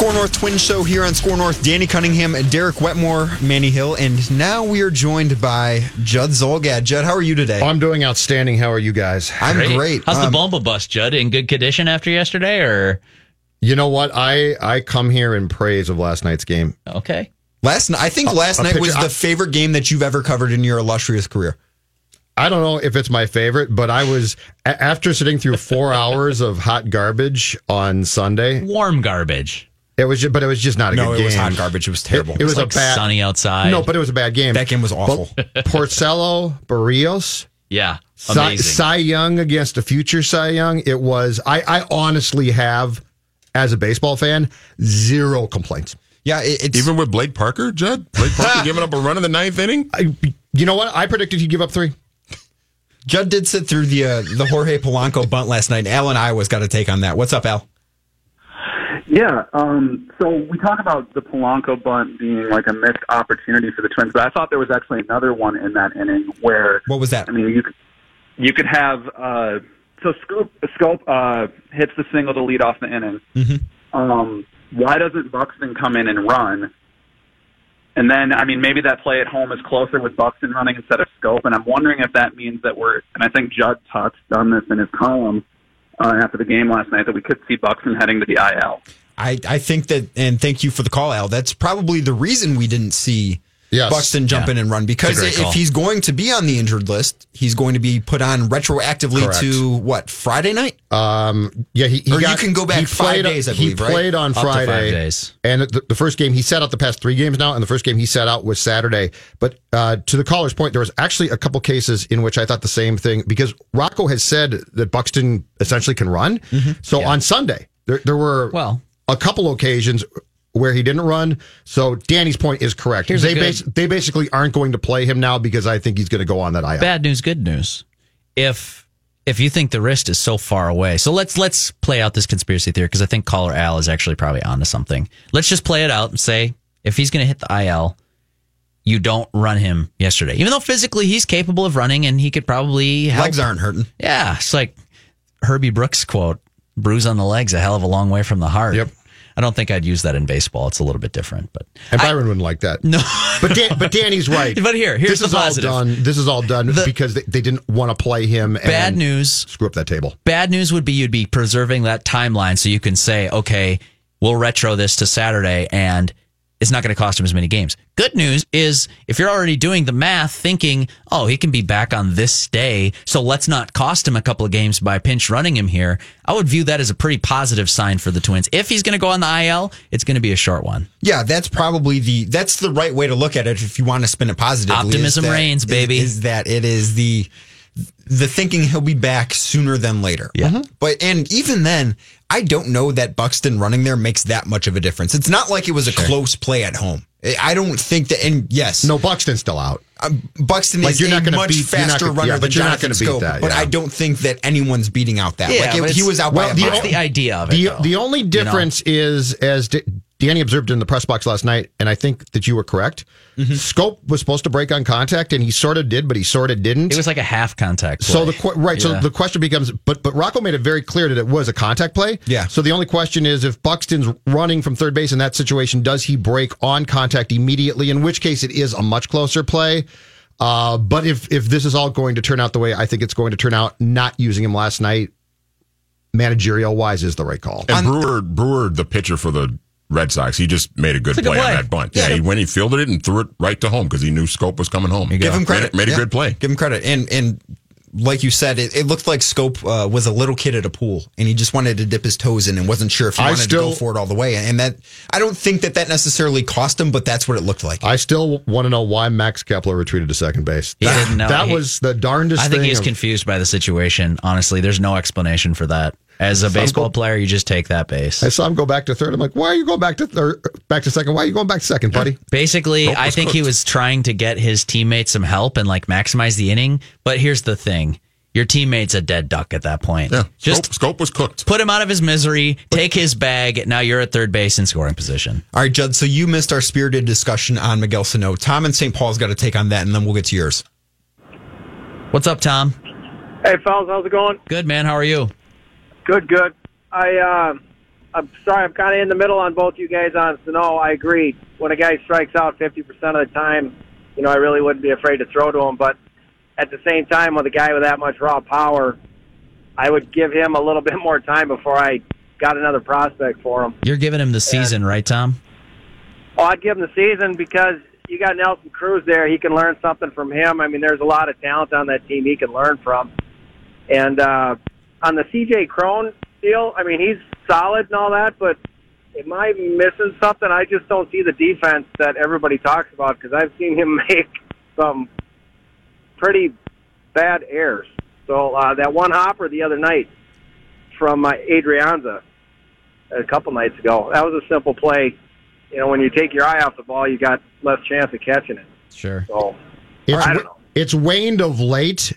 Score North Twin Show here on Score North. Danny Cunningham, and Derek Wetmore, Manny Hill, and now we are joined by Judd Zulgad. Judd, how are you today? I'm doing outstanding. How are you guys? I'm great. How's Um, the Bomba bus, Judd? In good condition after yesterday, or You know what? I I come here in praise of last night's game. okay? Last night, I think last a night was picture- the favorite game that you've ever covered in your illustrious career. I don't know if it's my favorite, but I was after sitting through four [LAUGHS] hours of hot garbage on Sunday. Warm garbage. It was, just, but it was just not a No, good it was hot garbage. It was terrible. It, it was like a bad sunny outside. No, but it was a bad game. That game was awful. But [LAUGHS] Porcello, Berrios, yeah, Cy, amazing. Cy Young against a future Cy Young. It was. I, I honestly have, as a baseball fan, zero complaints. Yeah, it, it's Even with Blake Parker, Judd? Blake Parker [LAUGHS] giving up a run in the ninth inning? I, you know what? I predicted he'd give up three. Judd did sit through the uh, the Jorge Polanco bunt last night. Al and I was got to take on that. What's up, Al? Yeah. Um, so we talk about the Polanco bunt being like a missed opportunity for the Twins, but I thought there was actually another one in that inning where What was that? I mean you could you could have uh, so Schoop Schoop uh, hits the single to lead off the inning. Um, why doesn't Buxton come in and run? And then, I mean, maybe that play at home is closer with Buxton running instead of Schoop. And I'm wondering if that means that we're, and I think Judd touched on this in his column uh, after the game last night, that we could see Buxton heading to the IL. I, I think that, and thank you for the call, Al. That's probably the reason we didn't see Yes. Buxton jump Yeah. in and run because It's a great if he's going to be on the injured list, he's going to be put on retroactively Correct. to what Friday night? Um, yeah, he, he Or you can go back he five played- days, I believe, he right? played on Up to five Friday, days. and the, the first game he sat out the past three games now, and the first game he sat out was Saturday. But uh, to the caller's point, there was actually a couple cases in which I thought the same thing because Rocco has said that Buxton essentially can run. So on Sunday, there there were Mm-hmm. Well- a couple occasions. Where he didn't run, so Danny's point is correct. Here's they bas- they basically aren't going to play him now because I think he's going to go on that IL. Bad news, good news. If if you think the wrist is so far away, so let's let's play out this conspiracy theory because I think caller Al is actually probably onto something. Let's just play it out and say if he's going to hit the IL, you don't run him yesterday, even though physically he's capable of running and he could probably help. Legs aren't hurting. Yeah, it's like Herbie Brooks quote: "Bruise on the legs, a hell of a long way from the heart." Yep. I don't think I'd use that in baseball. It's a little bit different, but And Byron wouldn't like that. [LAUGHS] no. But Dan, but Danny's right. [LAUGHS] But here- here's this the is positive. all done. This is all done The- because they, they didn't want to play him. And Bad news. Screw up that table. Bad news would be you'd be preserving that timeline so you can say, okay, we'll retro this to Saturday and it's not going to cost him as many games. Good news is if you're already doing the math thinking, oh, he can be back on this day, so let's not cost him a couple of games by pinch running him here, I would view that as a pretty positive sign for the Twins. If he's going to go on the IL, it's going to be a short one. Yeah, that's probably the that's the right way to look at it if you want to spin it positively. Optimism that- reigns, is- baby. Is, that it is the the thinking he'll be back sooner than later. Yeah. But and even then, I don't know that Buxton running there makes that much of a difference. It's not like it was a close play at home. I don't think that. And yes, No, Buxton's still out. um, Buxton Like, is you're a not gonna much beat- you're not faster gonna- runner yeah, than but you're not Jonathan gonna beat Scope. that, But yeah. I don't think that anyone's beating out that. Yeah, like it- he was out well, by a the mile. That's the idea of it. The the only You know? difference is as D- Danny observed in the press box last night, and I think that you were correct. Mm-hmm. Schoop was supposed to break on contact, and he sort of did, but he sort of didn't. It was like a half contact. So the que- right, so the question becomes, but but Rocco made it very clear that it was a contact play. Yeah. So the only question is, if Buxton's running from third base in that situation, does he break on contact immediately? In which case, it is a much closer play. Uh, but if if this is all going to turn out the way I think it's going to turn out, not using him last night, managerial wise, is the right call. And Brewer, Brewer, the pitcher for the Red Sox, he just made a good a play, good on that bunt. Yeah, he, when he fielded it and threw it right to home because he knew Schoop was coming home. Give him credit. Made, made a Yeah. good play. Give him credit. And and like you said, it, it looked like Schoop uh, was a little kid at a pool, and he just wanted to dip his toes in and wasn't sure if he I wanted to go for it all the way. And that I don't think that that necessarily cost him, but that's what it looked like. I still want to know why Max Kepler retreated to second base. He that, didn't know. That He- was the darndest I think thing. he's of- confused by the situation. Honestly, there's no explanation for that. As a baseball go- player, you just take that base. I saw him go back to third. I'm like, why are you going back to third, back to second? Why are you going back to second, buddy? [LAUGHS] Basically, Schoop I was think he was trying to get his teammates some help and like maximize the inning. But here's the thing: your teammate's a dead duck at that point. Yeah, Just Schoop, Schoop was cooked. put him out of his misery, take his bag. Now you're at third base in scoring position. all right, Judd. So you missed our spirited discussion on Miguel Sano. Tom and St. Paul's got to take on that, and then we'll get to yours. What's up, Tom? Hey, fellas, how's it going? Good man. How are you? Good, good. I, uh, I'm sorry, I'm kind of in the middle on both you guys on Sano. I agree. When a guy strikes out 50% of the time, you know, I really wouldn't be afraid to throw to him. But at the same time, with a guy with that much raw power, I would give him a little [LAUGHS] bit more time before I got another prospect for him. You're giving him the season, right, Tom? Oh, I'd give him the season because you got Nelson Cruz there. He can learn something from him. I mean, there's a lot of talent on that team he can learn from. And uh, on the CJ Cron deal, I mean, he's solid and all that, but am I missing something? I just don't see the defense that everybody talks about because I've seen him [LAUGHS] make some pretty bad errors. So uh, that one hopper the other night from uh, Adrianza a couple nights ago, that was a simple play. You know, when you take your eye off the ball, you got less chance of catching it. Sure. So It's, I don't know. it's waned of late.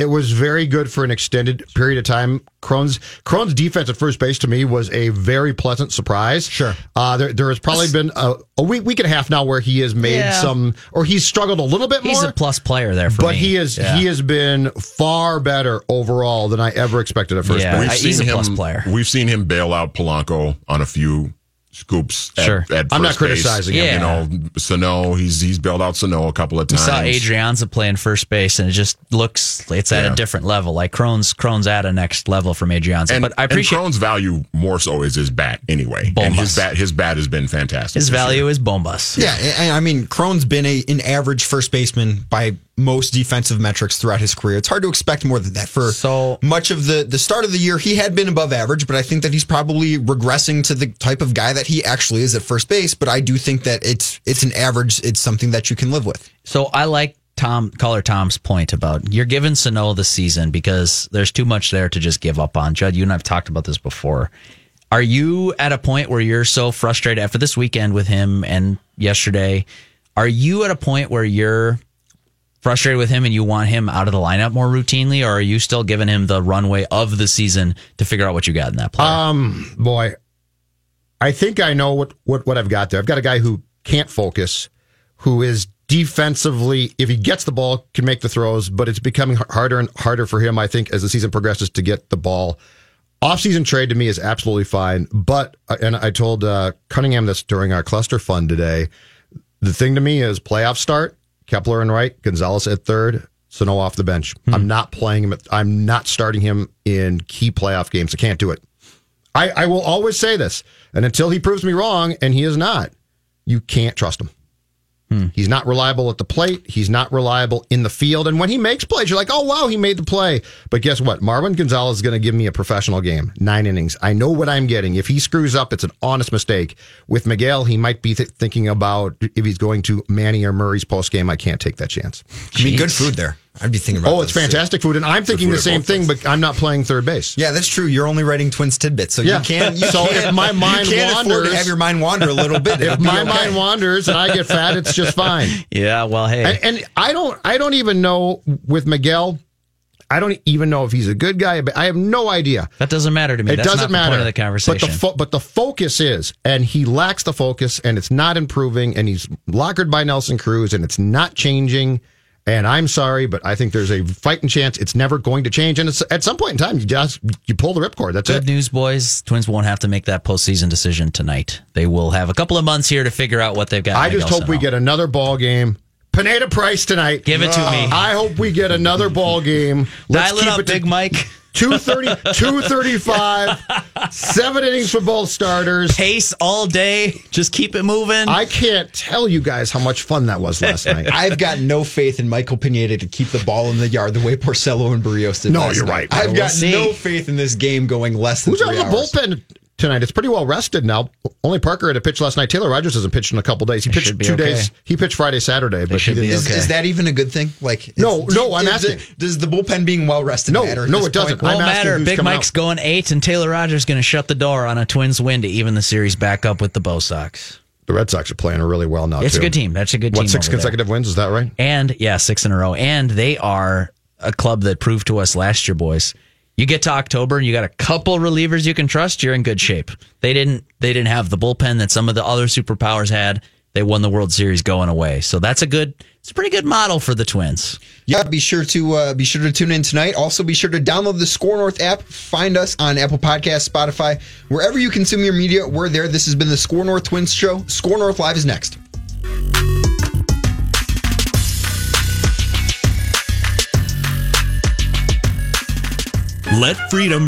It was very good for an extended period of time. Cron's Cron's defense at first base to me was a very pleasant surprise. Sure. Uh, there, there has probably been a, a week, week and a half now where he has made Yeah. some, or he's struggled a little bit He's more. He's a plus player there for but me. he is Yeah. he has been far better overall than I ever expected at first Yeah. base. I- he's a plus player. We've seen him bail out Polanco on a few scoops. At, Sure. at I'm not criticizing base. him. You know, Sano. He's he's bailed out Sano a couple of We times. saw Adrianza playing first base, and it just looks it's at Yeah. a different level. Like Cron's, Cron's at a next level from Adrianza. And, but I appreciate and Cron's value more so is his bat anyway. And his bat his bat has been fantastic. his value year. is bombas. Yeah, and I mean, Cron's been a an average first baseman by most defensive metrics throughout his career. It's hard to expect more than that. For So- much of the the start of the year, he had been above average, but I think that he's probably regressing to the type of guy that he actually is at first base. But I do think that it's it's an average. It's something that you can live with. So I like Tom caller Tom's point about you're giving Sano the season because there's too much there to just give up on. Judd, you and I've talked about this before. Are you at a point where you're so frustrated after this weekend with him and yesterday? Are you at a point where you're frustrated with him and you want him out of the lineup more routinely, or are you still giving him the runway of the season to figure out what you got in that player? Um, boy, I think I know what, what, what I've got there. I've got a guy who can't focus, who is defensively, if he gets the ball, can make the throws, but it's becoming harder and harder for him, I think, as the season progresses to get the ball. Off-season trade to me is absolutely fine, but uh, and I told uh, Cunningham this during our cluster fund today. The thing to me is playoff start, Kepler and right, Gonzalez at third, Sano off the bench. Hmm. I'm not playing him. At, I'm not starting him in key playoff games. I can't do it. I, I will always say this, and until he proves me wrong, and he is not, you can't trust him. Hmm. He's not reliable at the plate. He's not reliable in the field. And when he makes plays, you're like, oh, wow, he made the play. But guess what? Marwin Gonzalez is going to give me a professional game, nine innings. I know what I'm getting. If he screws up, it's an honest mistake. With Miguel, he might be th- thinking about if he's going to Manny or Murray's post game. I can't take that chance. I mean, good food there. I'd be thinking about. Oh, it's fantastic food. And I'm thinking the same thing, but I'm not playing third base. Yeah, that's true. You're only writing Twins tidbits, so Yeah. you can't. You [LAUGHS] So can't, if my mind you can't afford to have your mind wander a little bit. [LAUGHS] If my okay. mind wanders and I get fat, it's just fine. [LAUGHS] yeah, well, hey. And, and I don't, I don't even know with Miguel. I don't even know if he's a good guy. I have no idea. that doesn't matter to me. It That's doesn't not matter. the the conversation. But the fo- but the focus is, and he lacks the focus, and it's not improving, and he's lockered by Nelson Cruz, and it's not changing. And I'm sorry, but I think there's a fighting chance it's never going to change. And it's, at some point in time, you just you pull the ripcord. That's it. Good it. news, boys. Twins won't have to make that postseason decision tonight. They will have a couple of months here to figure out what they've got. I just hope we get another ball game. Pineda Price tonight. Give it to me. I hope we get another ball game. [LAUGHS] Let's Dial it keep up, it to Big Mike. 230, 235, seven innings for both starters. Pace all day. Just keep it moving. I can't tell you guys how much fun that was last night. [LAUGHS] I've got no faith in Michael Pineda to keep the ball in the yard the way Porcello and Barrios did. No, last you're night. right. I've We'll got see. no faith in this game going less than Who's on three the hours. bullpen tonight? It's pretty well rested now. Only Parker had a pitch last night. Taylor Rogers hasn't pitched in a couple days. He pitched two okay. days. He pitched Friday, Saturday, but he didn't. Is, okay. is that even a good thing? Like, No, no, I'm is asking. the- does the bullpen being well rested No, matter? at no, it doesn't. point? I'm Won't asking matter. Big Mike's out. going eight, and Taylor Rogers going to shut the door on a Twins win to even the series back up with the Bo Sox. The Red Sox are playing really well now. It's too. a good team. That's a good team. What six over there. consecutive wins? Is that right? And yeah, six in a row. And they are a club that proved to us last year, boys. You get to October and you got a couple relievers you can trust, you're in good shape. They didn't they didn't have the bullpen that some of the other superpowers had. They won the World Series going away. So that's a good it's a pretty good model for the twins. Yeah, be sure to uh, be sure to tune in tonight. Also, be sure to download the Score North app. Find us on Apple Podcasts, Spotify, wherever you consume your media. We're there. This has been the Score North Twins show. Score North Live is next. Let freedom